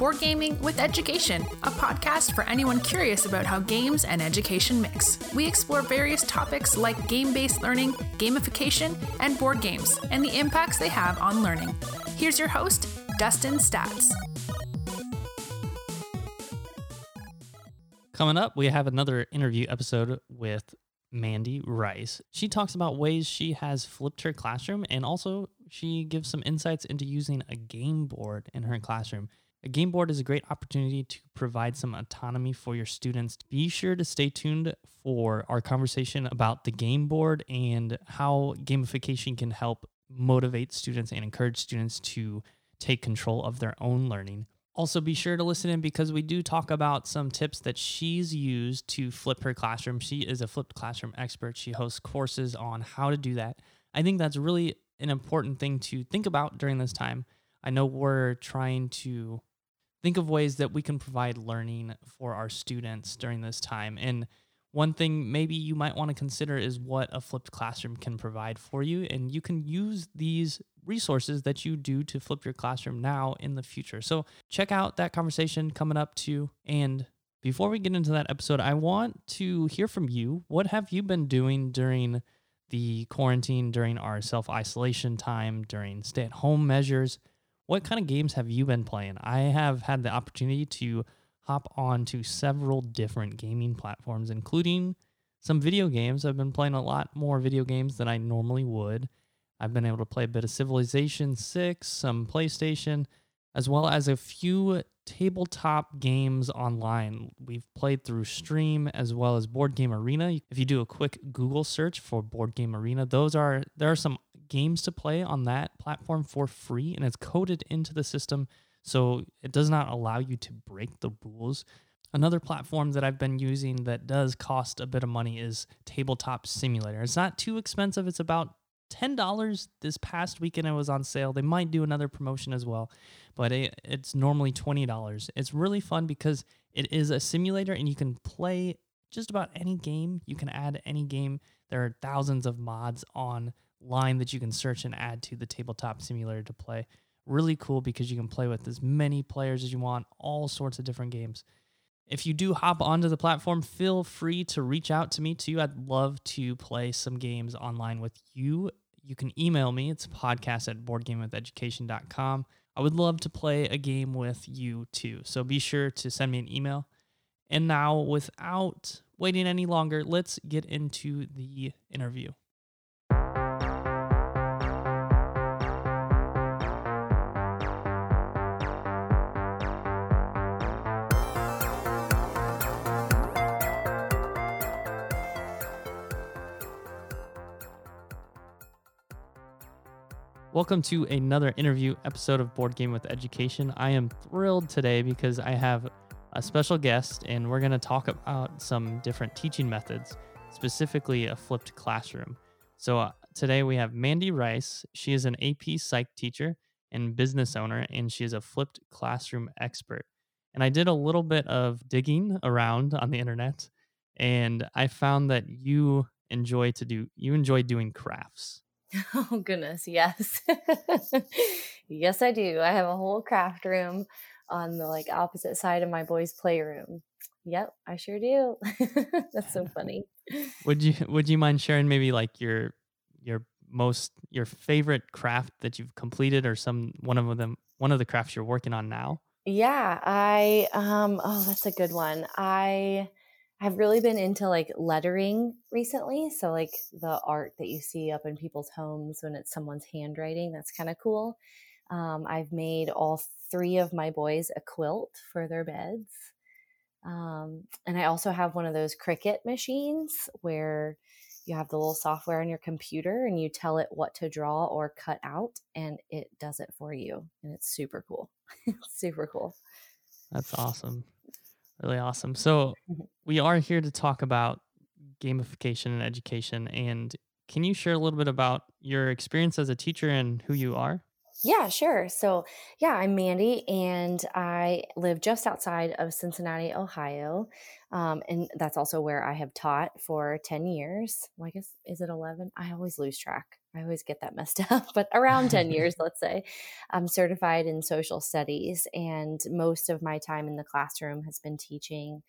Board Gaming with Education, a podcast for anyone curious about how games and education mix. We explore various topics like game based learning, gamification, and board games, and the impacts they have on learning. Here's your host, Dustin Staats. Coming up, we have another interview episode with Mandy Rice. She talks about ways she has flipped her classroom and also she gives some insights into using a game board in her classroom. A game board is a great opportunity to provide some autonomy for your students. Be sure to stay tuned for our conversation about the game board and how gamification can help motivate students and encourage students to take control of their own learning. Also, be sure to listen in because we do talk about some tips that she's used to flip her classroom. She is a flipped classroom expert. She hosts courses on how to do that. I think that's really an important thing to think about during this time. I know we're trying to think of ways that we can provide learning for our students during this time. And one thing maybe you might want to consider is what a flipped classroom can provide for you. And you can use these resources that you do to flip your classroom now in the future. So check out that conversation coming up too. And before we get into that episode, I want to hear from you. What have you been doing during the quarantine, during our self isolation time, during stay at home measures? What kind of games have you been playing? I have had the opportunity to hop on to several different gaming platforms, including some video games. I've been playing a lot more video games than I normally would. I've been able to play a bit of Civilization 6, some PlayStation, as well as a few tabletop games online. We've played through Steam as well as Board Game Arena. If you do a quick Google search for Board Game Arena, those are there are some games to play on that platform for free and it's coded into the system so it does not allow you to break the rules. Another platform that I've been using that does cost a bit of money is Tabletop Simulator. It's not too expensive. It's about $10 this past weekend it was on sale. They might do another promotion as well, but it, it's normally $20. It's really fun because it is a simulator and you can play just about any game. You can add any game. There are thousands of mods online that you can search and add to the tabletop simulator to play. Really cool because you can play with as many players as you want, all sorts of different games. If you do hop onto the platform, feel free to reach out to me too. I'd love to play some games online with you. You can email me. It's podcast at boardgamewitheducation.com. I would love to play a game with you too. So be sure to send me an email. And now, without waiting any longer, let's get into the interview. Welcome to another interview episode of Board Game with Education. I am thrilled today because I have a special guest and we're going to talk about some different teaching methods, specifically a flipped classroom. So uh, today we have Mandy Rice. She is an AP Psych teacher and business owner, and she is a flipped classroom expert. And I did a little bit of digging around on the internet, and I found that you enjoy to do you enjoy doing crafts. Oh goodness, yes. yes, I do. I have a whole craft room on the like opposite side of my boys' playroom. Yep, I sure do. That's so funny. Would you would you mind sharing maybe like your your most your favorite craft that you've completed or some one of them one of the crafts you're working on now? Yeah, I um oh that's a good one. I I've really been into like lettering recently. So, like the art that you see up in people's homes when it's someone's handwriting, that's kind of cool. Um, I've made all three of my boys a quilt for their beds. Um, and I also have one of those Cricut machines where you have the little software on your computer and you tell it what to draw or cut out, and it does it for you. And it's super cool. super cool. That's awesome. Really awesome. So mm-hmm. we are here to talk about gamification and education. And can you share a little bit about your experience as a teacher and who you are? Yeah, sure. So, yeah, I'm Mandy, and I live just outside of Cincinnati, Ohio. Um, and that's also where I have taught for 10 years. Well, I guess, is it 11? I always lose track. I always get that messed up, but around 10 years, let's say. I'm certified in social studies, and most of my time in the classroom has been teaching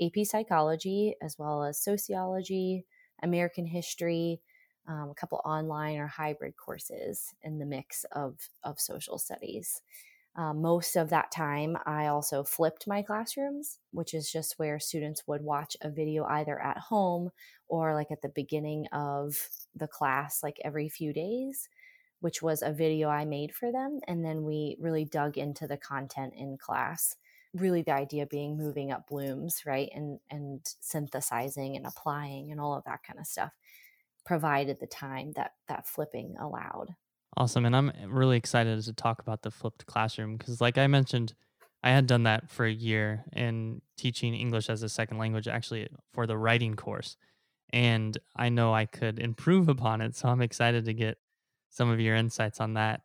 AP psychology as well as sociology, American history, um, a couple online or hybrid courses in the mix of, of social studies. Um, most of that time, I also flipped my classrooms, which is just where students would watch a video either at home or like at the beginning of the class, like every few days, which was a video I made for them. And then we really dug into the content in class. Really, the idea being moving up Bloom's, right? And, and synthesizing and applying and all of that kind of stuff, provided the time that that flipping allowed. Awesome. And I'm really excited to talk about the flipped classroom because, like I mentioned, I had done that for a year in teaching English as a second language, actually, for the writing course. And I know I could improve upon it. So I'm excited to get some of your insights on that.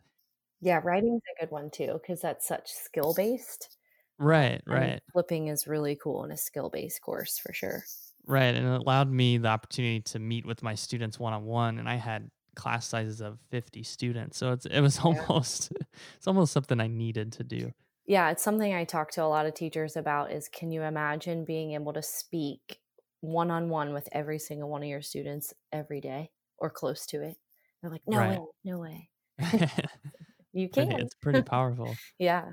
Yeah, writing's a good one too because that's such skill based. Right, right. flipping is really cool in a skill based course for sure. Right. And it allowed me the opportunity to meet with my students one on one. And I had class sizes of 50 students. So it's it was almost yeah. it's almost something I needed to do. Yeah, it's something I talk to a lot of teachers about is can you imagine being able to speak one on one with every single one of your students every day or close to it? They're like, "No right. way. No way." you can. It's pretty powerful. yeah.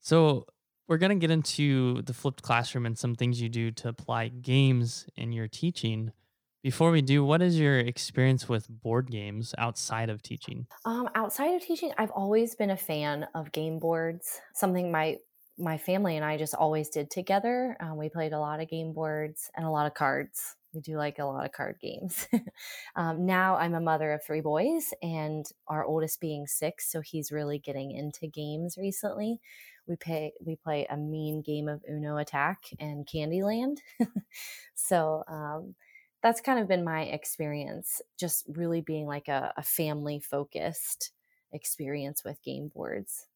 So, we're going to get into the flipped classroom and some things you do to apply games in your teaching. Before we do, what is your experience with board games outside of teaching? Um, outside of teaching, I've always been a fan of game boards. Something my my family and I just always did together. Um, we played a lot of game boards and a lot of cards. We do like a lot of card games. um, now I'm a mother of three boys, and our oldest being six, so he's really getting into games recently. We pay we play a mean game of Uno Attack and Candyland. so um, that's kind of been my experience, just really being like a, a family focused experience with game boards,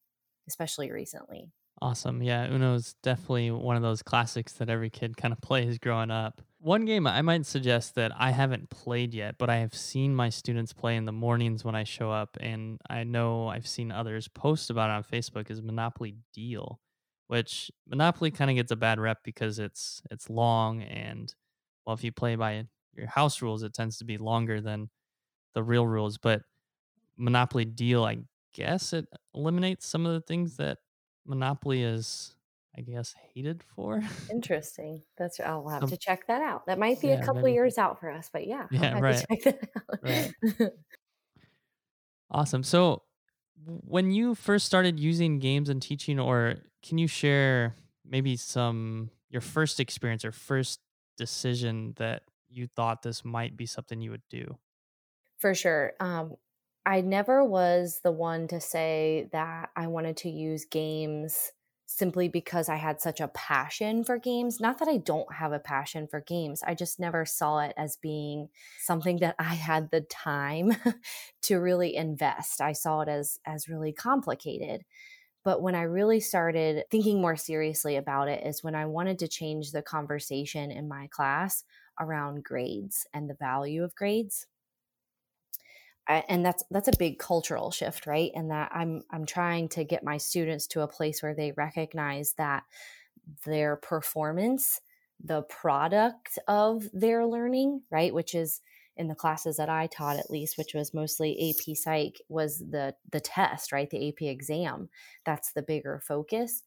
especially recently. Awesome. Yeah, Uno is definitely one of those classics that every kid kind of plays growing up. One game I might suggest that I haven't played yet, but I have seen my students play in the mornings when I show up, and I know I've seen others post about it on Facebook is Monopoly Deal, which Monopoly kind of gets a bad rep because it's it's long and well, if you play by your house rules, it tends to be longer than the real rules. But Monopoly Deal, I guess it eliminates some of the things that Monopoly is, I guess, hated for. Interesting. That's I'll have um, to check that out. That might be yeah, a couple years out for us, but yeah, yeah, right. right. awesome. So, when you first started using games and teaching, or can you share maybe some your first experience or first decision that you thought this might be something you would do? For sure. Um, I never was the one to say that I wanted to use games simply because I had such a passion for games. Not that I don't have a passion for games, I just never saw it as being something that I had the time to really invest. I saw it as as really complicated. But when I really started thinking more seriously about it is when I wanted to change the conversation in my class around grades and the value of grades. And that's that's a big cultural shift right? And that i'm i'm trying to get my students to a place where they recognize that their performance the product of their learning right? Which is in the classes that i taught at least which was mostly ap psych was the the test right? The ap exam. That's the bigger focus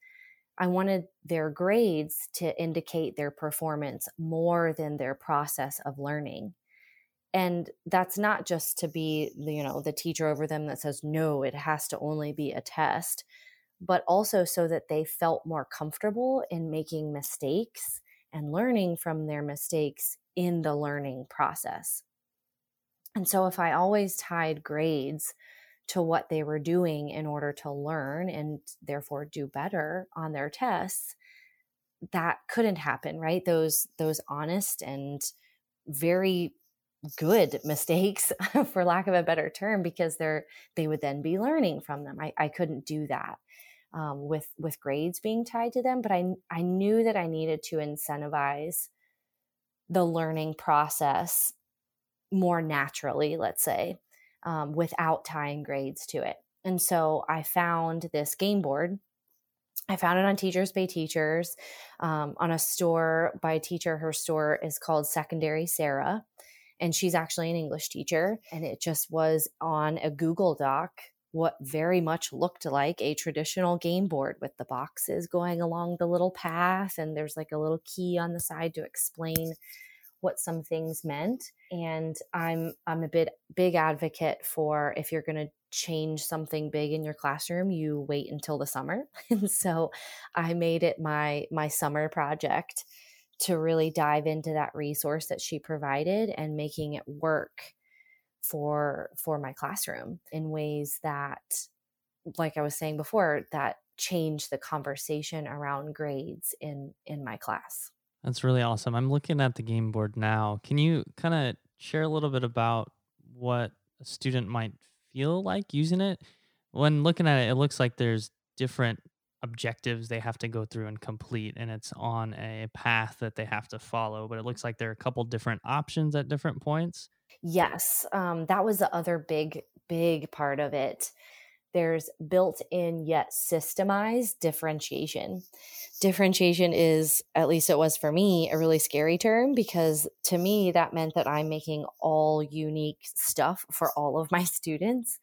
I wanted their grades to indicate their performance more than their process of learning. And that's not just to be, you know, the teacher over them that says, no, it has to only be a test, but also so that they felt more comfortable in making mistakes and learning from their mistakes in the learning process. And so if I always tied grades to what they were doing in order to learn and therefore do better on their tests that couldn't happen right? Those those honest and very good mistakes for lack of a better term because they're they would then be learning from them. I, I couldn't do that um, with with grades being tied to them but i i knew that i needed to incentivize the learning process more naturally, let's say, um, without tying grades to it. And so I found this game board. I found it on Teachers Pay Teachers um, on a store by a teacher. Her store is called Secondary Sarah, and she's actually an English teacher. And it just was on a Google Doc what very much looked like a traditional game board with the boxes going along the little path and there's like a little key on the side to explain what some things meant and i'm i'm a bit big advocate for if you're going to change something big in your classroom you wait until the summer. And so i made it my my summer project to really dive into that resource that she provided and making it work for for my classroom in ways that like i was saying before that change the conversation around grades in in my class that's really awesome. I'm looking at the game board now. Can you kind of share a little bit about what a student might feel like using it? When looking at it it looks like there's different objectives they have to go through and complete and it's on a path that they have to follow but it looks like there are a couple different options at different points. Yes, um, that was the other big, big part of it. There's built in yet systemized differentiation. Differentiation is, at least it was for me, a really scary term because to me, that meant that I'm making all unique stuff for all of my students.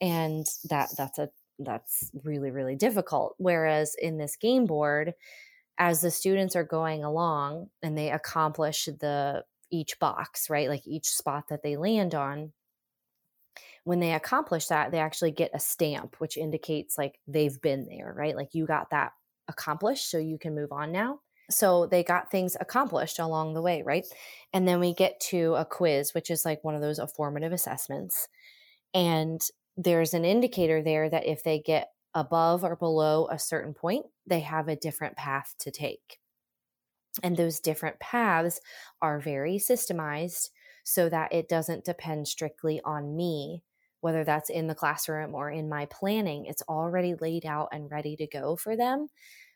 And that that's a that's really, really difficult. Whereas in this game board, as the students are going along and they accomplish the each box, right? Like each spot that they land on. When they accomplish that, they actually get a stamp, which indicates like they've been there, right? Like you got that accomplished, so you can move on now. So they got things accomplished along the way, right? And then we get to a quiz, which is like one of those formative assessments. And there's an indicator there that if they get above or below a certain point, they have a different path to take. And those different paths are very systemized so that it doesn't depend strictly on me, whether that's in the classroom or in my planning. It's already laid out and ready to go for them.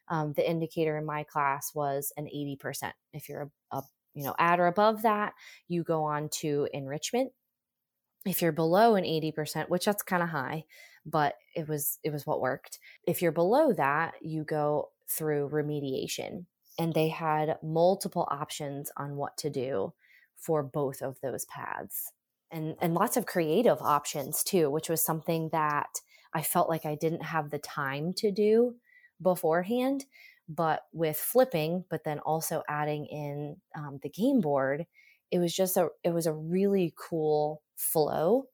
Um, the indicator in my class was an 80%. If you're a, a you know at or above that, you go on to enrichment. If you're below an 80%, which that's kind of high, but it was it was what worked. If you're below that, you go through remediation and they had multiple options on what to do for both of those paths and and lots of creative options too which was something that i felt like i didn't have the time to do beforehand but with flipping but then also adding in um, the game board it was just a it was a really cool flow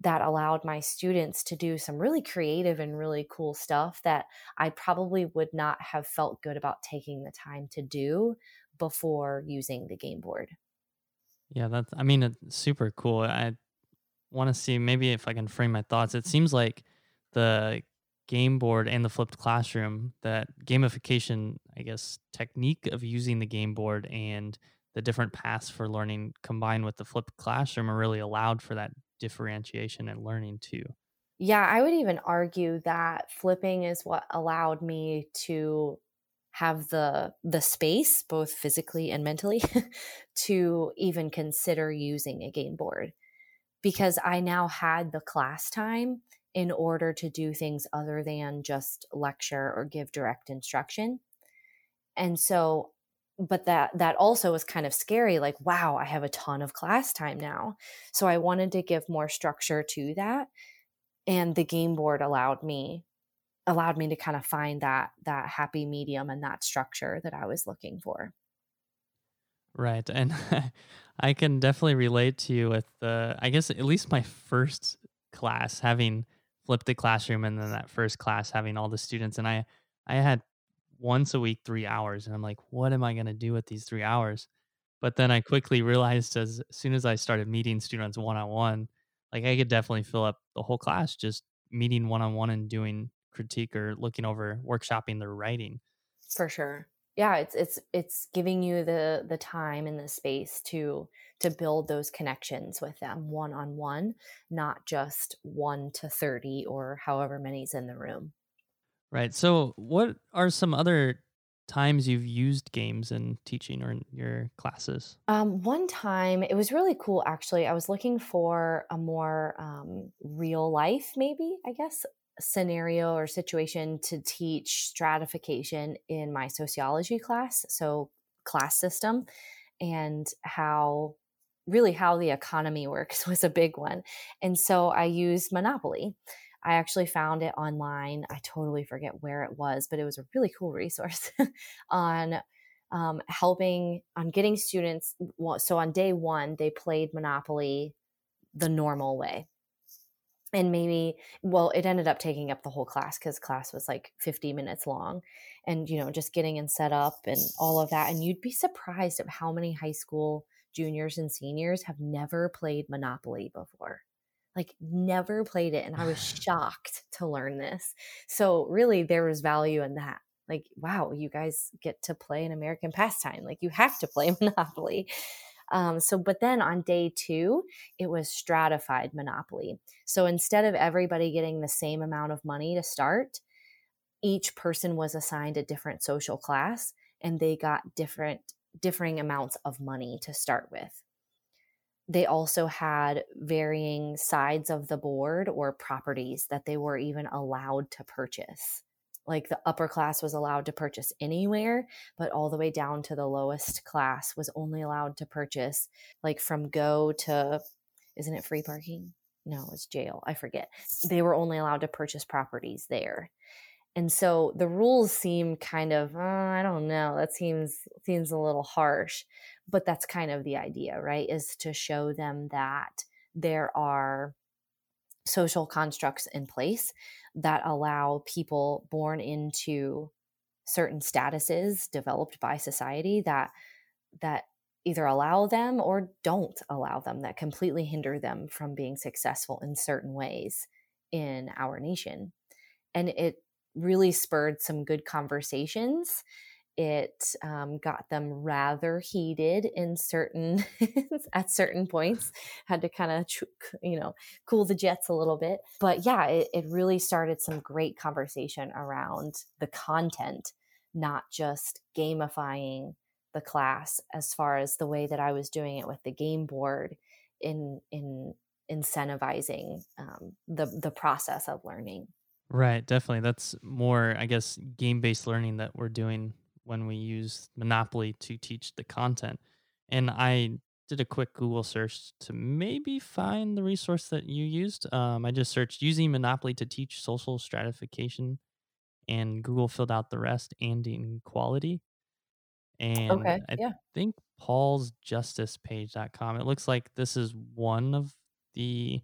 that allowed my students to do some really creative and really cool stuff that I probably would not have felt good about taking the time to do before using the game board. Yeah, that's, I mean, it's super cool. I want to see maybe if I can frame my thoughts. It seems like the game board and the flipped classroom, that gamification, I guess, technique of using the game board and the different paths for learning combined with the flipped classroom are really allowed for that differentiation and learning too. Yeah, I would even argue that flipping is what allowed me to have the the space both physically and mentally to even consider using a game board because I now had the class time in order to do things other than just lecture or give direct instruction. And so but that that also was kind of scary like wow i have a ton of class time now so i wanted to give more structure to that and the game board allowed me allowed me to kind of find that that happy medium and that structure that i was looking for right and i can definitely relate to you with the i guess at least my first class having flipped the classroom and then that first class having all the students and i i had once a week, three hours. And I'm like, what am I going to do with these three hours? But then I quickly realized as soon as I started meeting students one on one, like I could definitely fill up the whole class just meeting one on one and doing critique or looking over workshopping their writing. For sure. Yeah, it's it's it's giving you the the time and the space to to build those connections with them one on one, not just 1 to 30 or however many's in the room. Right. So, what are some other times you've used games in teaching or in your classes? Um, one time, it was really cool actually. I was looking for a more um, real life, maybe, I guess, scenario or situation to teach stratification in my sociology class. So, class system and how really how the economy works was a big one. And so I used Monopoly. I actually found it online. I totally forget where it was, but it was a really cool resource on um, helping on getting students. So on day one, they played Monopoly the normal way. And maybe, well, it ended up taking up the whole class because class was like 50 minutes long and, you know, just getting and set up and all of that. And you'd be surprised at how many high school juniors and seniors have never played Monopoly before like never played it and i was shocked to learn this so really there was value in that like wow you guys get to play an american pastime like you have to play monopoly um, so but then on day two it was stratified monopoly so instead of everybody getting the same amount of money to start each person was assigned a different social class and they got different differing amounts of money to start with they also had varying sides of the board or properties that they were even allowed to purchase. Like the upper class was allowed to purchase anywhere, but all the way down to the lowest class was only allowed to purchase like from go to, isn't it free parking? No, it's jail. I forget. They were only allowed to purchase properties there. And so the rules seem kind of, uh, I don't know, that seems seems a little harsh but that's kind of the idea, right? Is to show them that there are social constructs in place that allow people born into certain statuses developed by society that that either allow them or don't allow them that completely hinder them from being successful in certain ways in our nation. And it really spurred some good conversations it um, got them rather heated in certain at certain points had to kind of you know cool the jets a little bit but yeah it, it really started some great conversation around the content not just gamifying the class as far as the way that i was doing it with the game board in in incentivizing um, the the process of learning Right, definitely. That's more, I guess, game based learning that we're doing when we use Monopoly to teach the content. And I did a quick Google search to maybe find the resource that you used. Um, I just searched using Monopoly to teach social stratification, and Google filled out the rest and inequality. And okay I yeah think Paul's page.com. It looks like this is one of the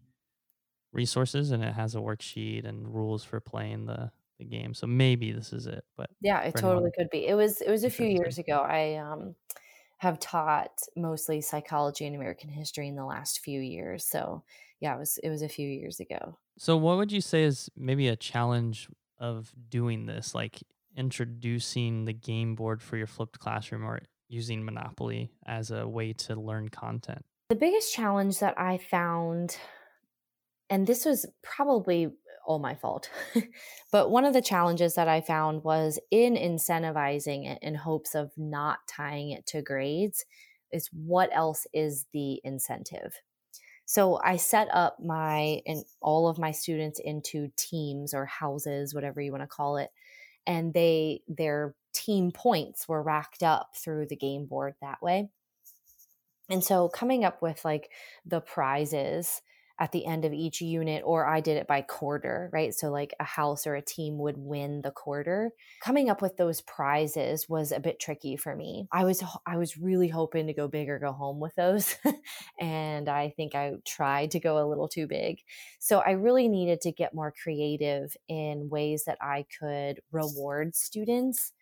resources, and it has a worksheet and rules for playing the the game. So maybe this is it. But yeah it totally could be it was it was a few years ago i um have taught mostly psychology and american history in the last few years so yeah it was it was a few years ago So what would you say is maybe a challenge of doing this, like introducing the game board for your flipped classroom or using Monopoly as a way to learn content? the biggest challenge that i found and this was probably all my fault. but one of the challenges that I found was in incentivizing it in hopes of not tying it to grades is what else is the incentive? So I set up my and all of my students into teams or houses, whatever you want to call it, and they their team points were racked up through the game board that way. And so coming up with like the prizes at the end of each unit or I did it by quarter, right? So like a house or a team would win the quarter. Coming up with those prizes was a bit tricky for me. I was I was really hoping to go big or go home with those and I think I tried to go a little too big. So I really needed to get more creative in ways that I could reward students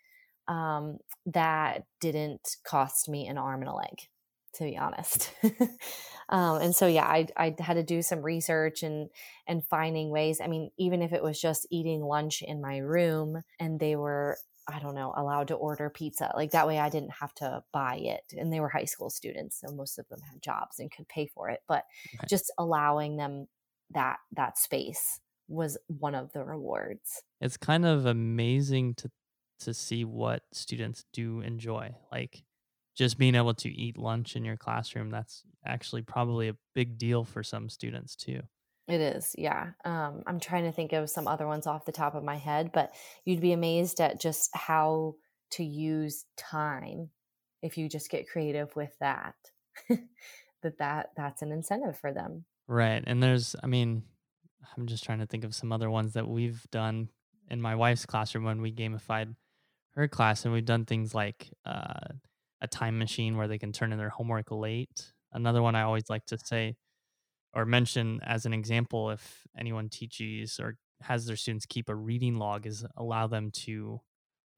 um, that didn't cost me an arm and a leg to be honest. um, and so, yeah, I, I had to do some research and and finding ways. I mean, even if it was just eating lunch in my room and they were, I don't know, allowed to order pizza, like that way I didn't have to buy it. And they were high school students, so most of them had jobs and could pay for it. But right. just allowing them that that space was one of the rewards. It's kind of amazing to to see what students do enjoy. Like just being able to eat lunch in your classroom, that's actually probably a big deal for some students too. It is, yeah. Um, I'm trying to think of some other ones off the top of my head, but you'd be amazed at just how to use time if you just get creative with that. that that that's an incentive for them. Right. And there's I mean, I'm just trying to think of some other ones that we've done in my wife's classroom when we gamified her class and we've done things like uh, a time machine where they can turn in their homework late. Another one I always like to say or mention as an example if anyone teaches or has their students keep a reading log is allow them to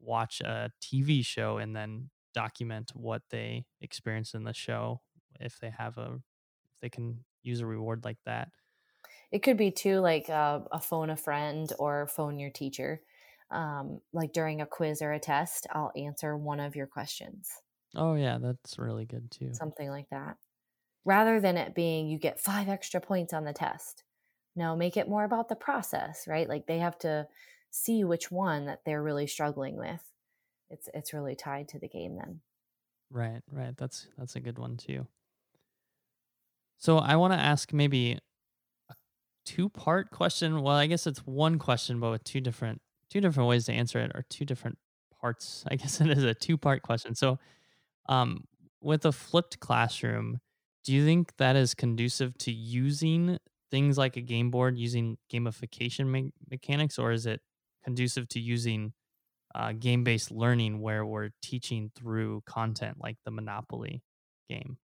watch a TV show and then document what they experienced in the show if they have a if they can use a reward like that. It could be too like uh, a phone a friend or phone your teacher. Um, like during a quiz or a test i'll answer one of your questions oh yeah that's really good too. Something like that. Rather than it being you get five extra points on the test. No make it more about the process right? Like they have to see which one that they're really struggling with. It's it's really tied to the game then. Right right. That's that's a good one too. So i want to ask maybe a two part question. Well i guess it's one question but with two different two different ways to answer it or two different parts. I guess it is a two part question. So um with a flipped classroom do you think that is conducive to using things like a game board using gamification me- mechanics or is it conducive to using uh, game based learning where we're teaching through content like the Monopoly game?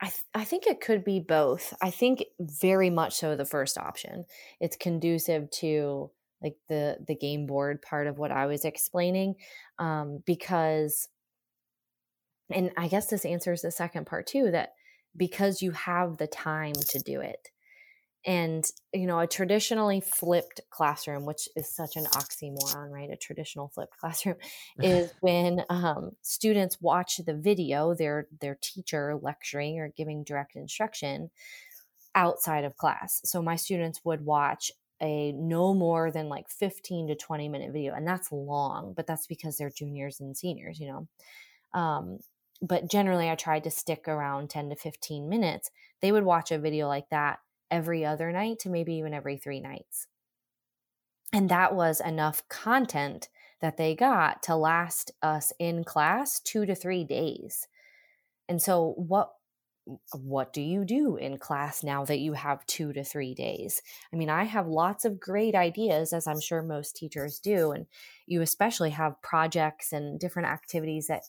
I, th- I think it could be both. I think very much so the first option. It's conducive to like the the game board part of what I was explaining, um, because, and I guess this answers the second part too. That because you have the time to do it, and you know a traditionally flipped classroom which is such an oxymoron right? A traditional flipped classroom is when um, students watch the video their their teacher lecturing or giving direct instruction outside of class. So my students would watch a no more than like 15 to 20 minute video and that's long but that's because they're juniors and seniors you know? Um, but generally i tried to stick around 10 to 15 minutes they would watch a video like that every other night to maybe even every three nights. And that was enough content that they got to last us in class two to three days. And so, what what do you do in class now that you have two to three days? I mean, I have lots of great ideas, as I'm sure most teachers do. And you especially have projects and different activities that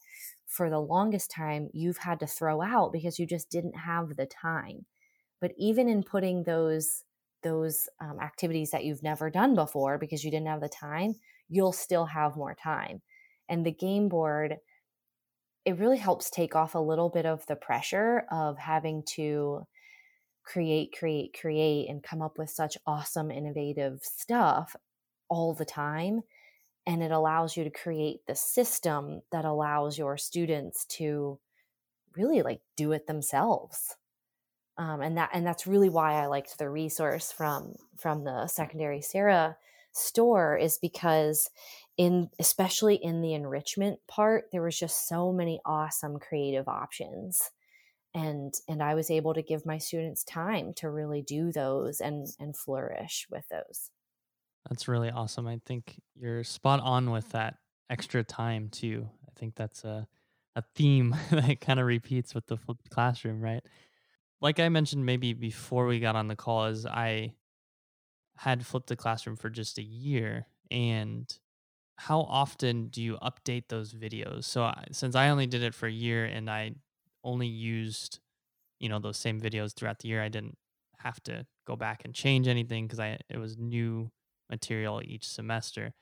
for the longest time you've had to throw out because you just didn't have the time. But even in putting those those um, activities that you've never done before because you didn't have the time, you'll still have more time. And the game board, it really helps take off a little bit of the pressure of having to create, create, create, and come up with such awesome, innovative stuff all the time. And it allows you to create the system that allows your students to really like do it themselves um, and that and that's really why I liked the resource from from the secondary Sarah store is because in especially in the enrichment part there was just so many awesome creative options and and I was able to give my students time to really do those and and flourish with those. That's really awesome. I think you're spot on with that extra time too. I think that's a a theme that kind of repeats with the flipped classroom, right? like I mentioned maybe before we got on the call, is I had flipped the classroom for just a year. And how often do you update those videos? So I, since I only did it for a year and I only used, you know, those same videos throughout the year, I didn't have to go back and change anything because I it was new material each semester.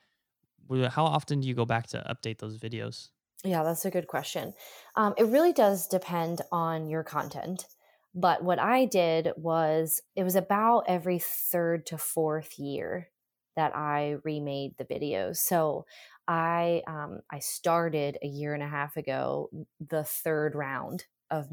How often do you go back to update those videos? Yeah, that's a good question. Um, it really does depend on your content. But what I did was it was about every third to fourth year that I remade the videos. So I um, I started a year and a half ago the third round of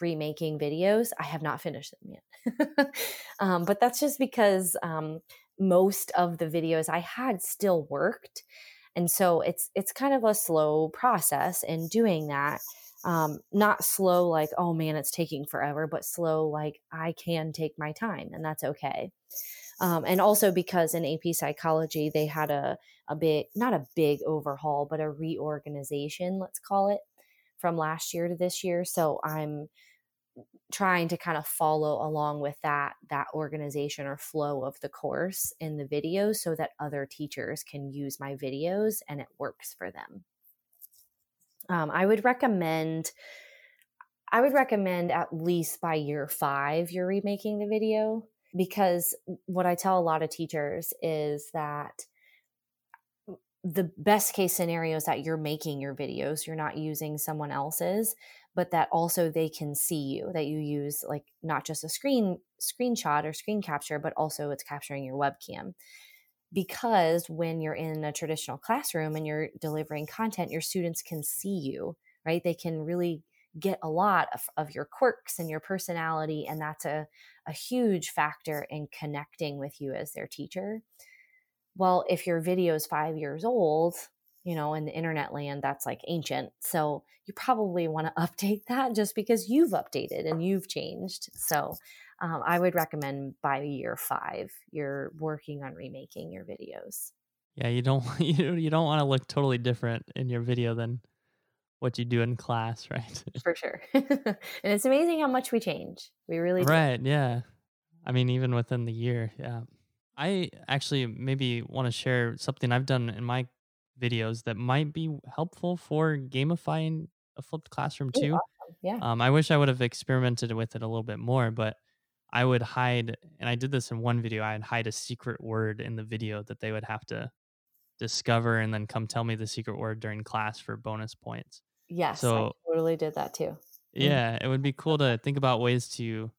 remaking videos. I have not finished them yet, um, but that's just because um, most of the videos I had still worked, And so it's it's kind of a slow process in doing that. Um, not slow like, oh man, it's taking forever, but slow like I can take my time and that's okay. Um, and also because in AP psychology, they had a, a big, not a big overhaul, but a reorganization, let's call it, from last year to this year. So I'm trying to kind of follow along with that that organization or flow of the course in the videos so that other teachers can use my videos and it works for them. Um, i would recommend i would recommend at least by year five you're remaking the video because what i tell a lot of teachers is that the best case scenario is that you're making your videos you're not using someone else's but that also they can see you that you use like not just a screen screenshot or screen capture but also it's capturing your webcam. Because when you're in a traditional classroom and you're delivering content your students can see you right? They can really get a lot of, of your quirks and your personality and that's a, a huge factor in connecting with you as their teacher well if your video is five years old you know, in the internet land, that's like ancient. So you probably want to update that just because you've updated and you've changed. So um, I would recommend by year five, you're working on remaking your videos. Yeah, you don't you you don't want to look totally different in your video than what you do in class, right? For sure. and it's amazing how much we change. We really Right, do. yeah. I mean even within the year, yeah. I actually maybe want to share something I've done in my videos that might be helpful for gamifying a flipped classroom too. awesome. Yeah. Um, I wish I would have experimented with it a little bit more, but I would hide, and I did this in one video. I'd hide a secret word in the video that they would have to discover and then come tell me the secret word during class for bonus points. Yes, so, I totally did that too. Mm-hmm. Yeah, it would be cool to think about ways to,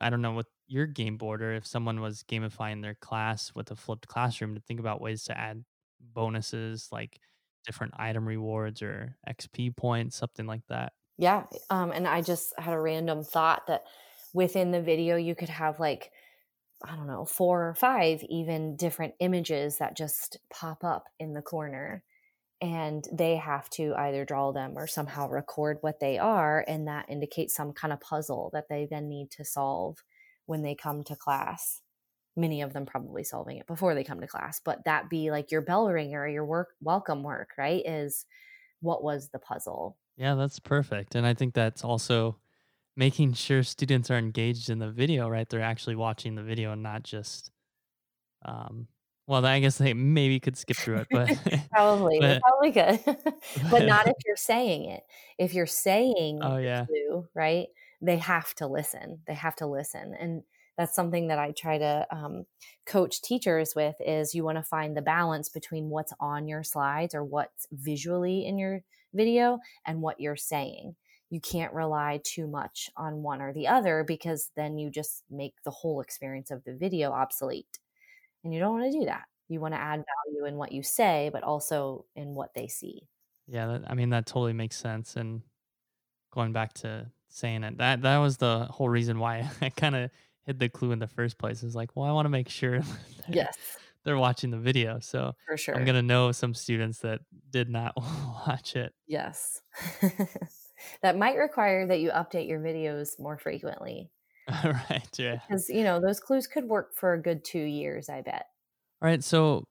I don't know, with your game board or if someone was gamifying their class with a flipped classroom, to think about ways to add bonuses like different item rewards or XP points, something like that. Yeah. Um, and I just had a random thought that within the video, you could have like, I don't know, four or five even different images that just pop up in the corner. And they have to either draw them or somehow record what they are. And that indicates some kind of puzzle that they then need to solve when they come to class. Many of them probably solving it before they come to class but that be like your bell ringer or your work welcome work right is what was the puzzle. Yeah that's perfect and i think that's also making sure students are engaged in the video right? They're actually watching the video and not just um well i guess they maybe could skip through it but probably but, probably could but not if you're saying it. If you're saying oh yeah. right they have to listen they have to listen and that's something that I try to um, coach teachers with is you want to find the balance between what's on your slides or what's visually in your video and what you're saying. You can't rely too much on one or the other because then you just make the whole experience of the video obsolete. And you don't want to do that. You want to add value in what you say, but also in what they see. Yeah, that, I mean that totally makes sense. And going back to saying it, that that was the whole reason why I kind of hid the clue in the first place. Is like, well, I want to make sure yes they're watching the video. So for sure, I'm gonna know some students that did not watch it. Yes, that might require that you update your videos more frequently. right. Yeah. Because you know those clues could work for a good two years. I bet. All right. So,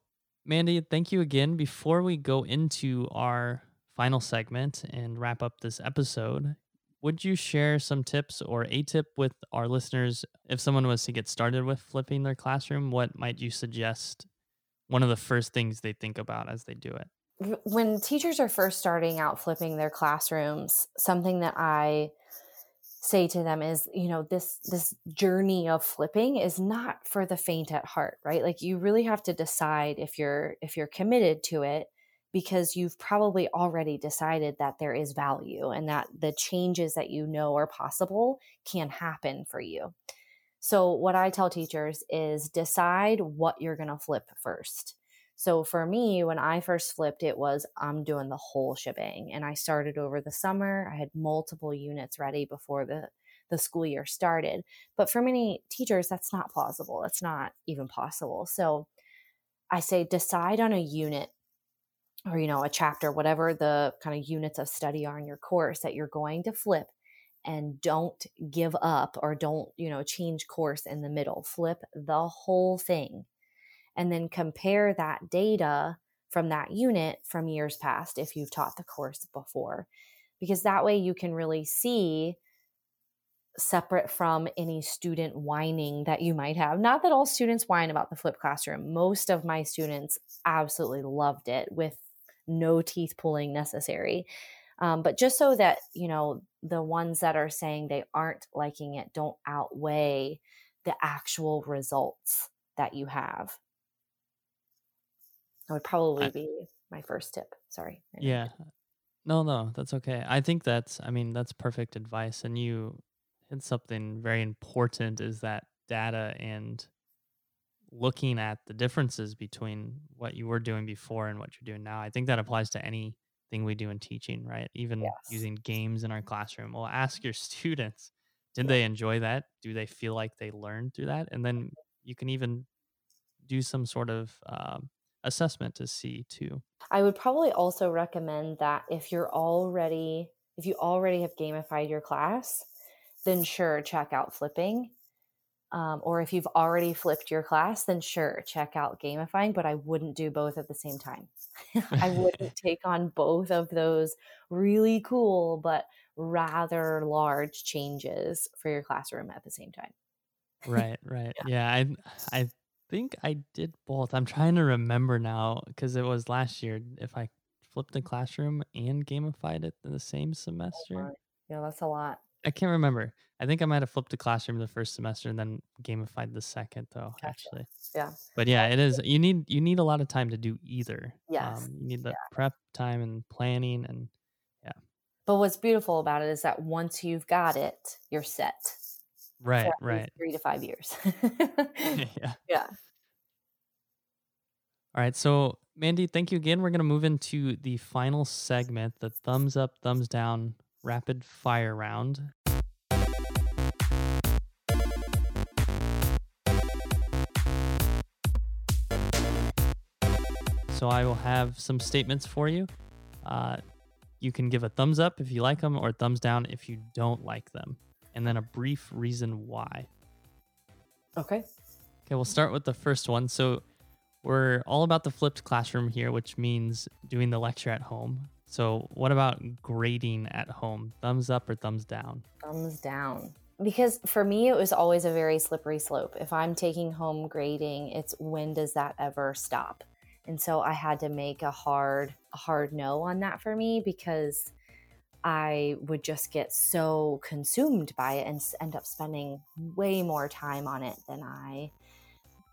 Mandy, thank you again. Before we go into our final segment and wrap up this episode, would you share some tips or a tip with our listeners if someone was to get started with flipping their classroom? What might you suggest one of the first things they think about as they do it? When teachers are first starting out flipping their classrooms, something that I say to them is you know this this journey of flipping is not for the faint at heart right like you really have to decide if you're if you're committed to it because you've probably already decided that there is value and that the changes that you know are possible can happen for you. So, what I tell teachers is decide what you're going to flip first. So, for me, when I first flipped, it was I'm doing the whole shebang. And I started over the summer. I had multiple units ready before the, the school year started. But for many teachers, that's not plausible. It's not even possible. So, I say decide on a unit or you know a chapter whatever the kind of units of study are in your course that you're going to flip and don't give up or don't you know change course in the middle flip the whole thing and then compare that data from that unit from years past if you've taught the course before because that way you can really see separate from any student whining that you might have. Not that all students whine about the flipped classroom. Most of my students absolutely loved it with no teeth pulling necessary. Um, but just so that, you know, the ones that are saying they aren't liking it don't outweigh the actual results that you have. That would probably I, be my first tip. Sorry. Yeah. No, no, that's okay. I think that's, I mean, that's perfect advice. And you hit something very important is that data and looking at the differences between what you were doing before and what you're doing now. I think that applies to anything we do in teaching, right? Even yes. using games in our classroom. Well, ask your students, did yeah. they enjoy that? Do they feel like they learned through that? And then you can even do some sort of um, assessment to see too. I would probably also recommend that if you're already if you already have gamified your class, then sure, check out flipping. Um, or if you've already flipped your class, then sure, check out gamifying, but I wouldn't do both at the same time. I wouldn't take on both of those really cool but rather large changes for your classroom at the same time. right, right. yeah. yeah, I I think I did both. I'm trying to remember now because it was last year. If I flipped the classroom and gamified it in the same semester. Yeah, that's a lot. I can't remember. I think I might have flipped the classroom the first semester and then gamified the second though, gotcha. actually. Yeah. But yeah, it is you need you need a lot of time to do either. Yes. Um, you need the yeah. prep time and planning and yeah. But what's beautiful about it is that once you've got it, you're set. Right, right. Three to five years. yeah. Yeah. All right. So, Mandy, thank you again. We're going to move into the final segment the thumbs up, thumbs down rapid fire round. So, I will have some statements for you. Uh, you can give a thumbs up if you like them or thumbs down if you don't like them and then a brief reason why. Okay. Okay, we'll start with the first one. So, we're all about the flipped classroom here, which means doing the lecture at home. So, what about grading at home? Thumbs up or thumbs down? Thumbs down. Because for me, it was always a very slippery slope. If I'm taking home grading, it's when does that ever stop? And so I had to make a hard, hard no on that for me because I would just get so consumed by it and end up spending way more time on it than I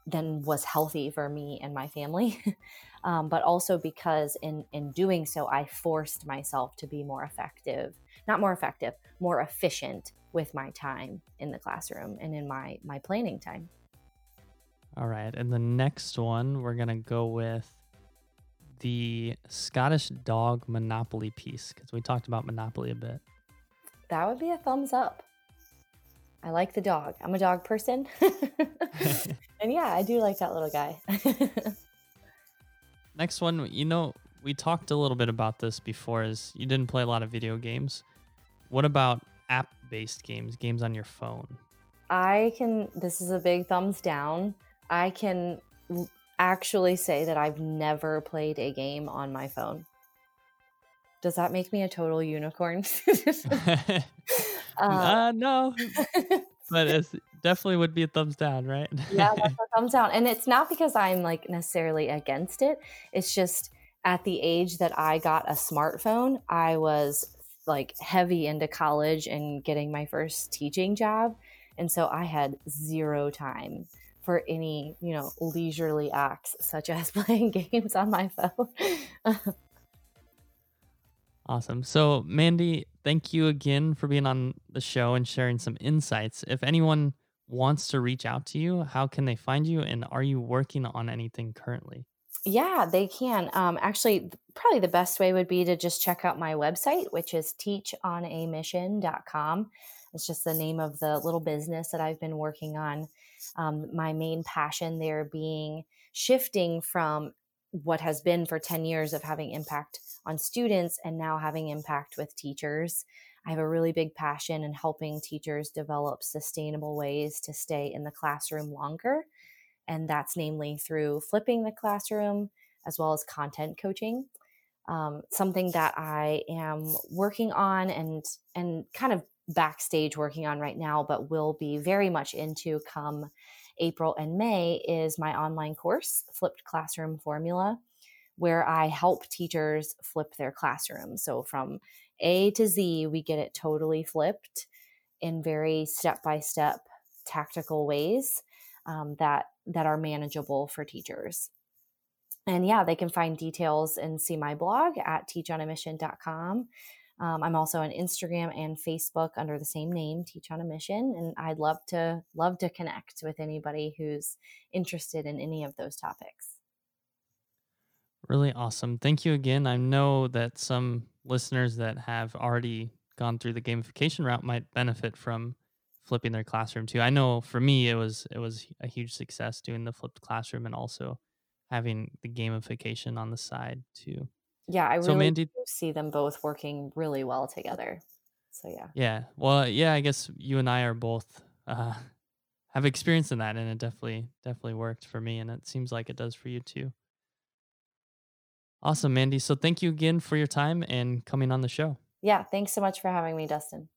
than was healthy for me and my family. um, but also because in in doing so, I forced myself to be more effective, not more effective, more efficient with my time in the classroom and in my my planning time. All right, and the next one we're gonna go with the Scottish dog Monopoly piece because we talked about Monopoly a bit. That would be a thumbs up. I like the dog. I'm a dog person. and yeah, I do like that little guy. Next one, you know, we talked a little bit about this before is you didn't play a lot of video games. What about app-based games, games on your phone? I can this is a big thumbs down. I can actually say that I've never played a game on my phone. Does that make me a total unicorn? uh, uh, no, but it definitely would be a thumbs down, right? yeah, thumbs down. And it's not because I'm like necessarily against it. It's just at the age that I got a smartphone, I was like heavy into college and getting my first teaching job. And so I had zero time for any, you know, leisurely acts such as playing games on my phone. awesome. So, Mandy, thank you again for being on the show and sharing some insights. If anyone wants to reach out to you, how can they find you? And are you working on anything currently? Yeah, they can. Um, actually, probably the best way would be to just check out my website, which is teachonamission.com. It's just the name of the little business that I've been working on um, my main passion there being shifting from what has been for 10 years of having impact on students and now having impact with teachers. I have a really big passion in helping teachers develop sustainable ways to stay in the classroom longer. And that's namely through flipping the classroom as well as content coaching. Um, something that I am working on and and kind of backstage working on right now, but will be very much into come April and May is my online course, Flipped Classroom Formula, where I help teachers flip their classroom. So from A to Z, we get it totally flipped in very step by step tactical ways um, that that are manageable for teachers. And yeah, they can find details and see my blog at teachonamission.com. Um, I'm also on Instagram and Facebook under the same name, Teach on a Mission, and I'd love to love to connect with anybody who's interested in any of those topics. Really awesome. Thank you again. I know that some listeners that have already gone through the gamification route might benefit from flipping their classroom too. I know for me it was it was a huge success doing the flipped classroom and also having the gamification on the side too. Yeah, I really so Mandy, see them both working really well together. So yeah. Yeah. Well, yeah, I guess you and I are both uh have experience in that and it definitely definitely worked for me and it seems like it does for you too. Awesome, Mandy. So thank you again for your time and coming on the show. Yeah, thanks so much for having me, Dustin.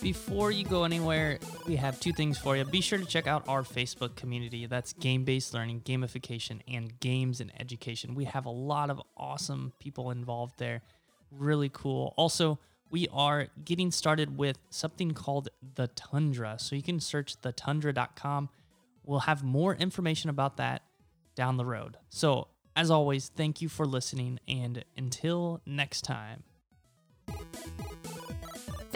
Before you go anywhere, we have two things for you. Be sure to check out our Facebook community. That's game based learning, gamification, and games and education. We have a lot of awesome people involved there. Really cool. Also, we are getting started with something called the Tundra. So you can search thetundra.com. We'll have more information about that down the road. So, as always, thank you for listening, and until next time.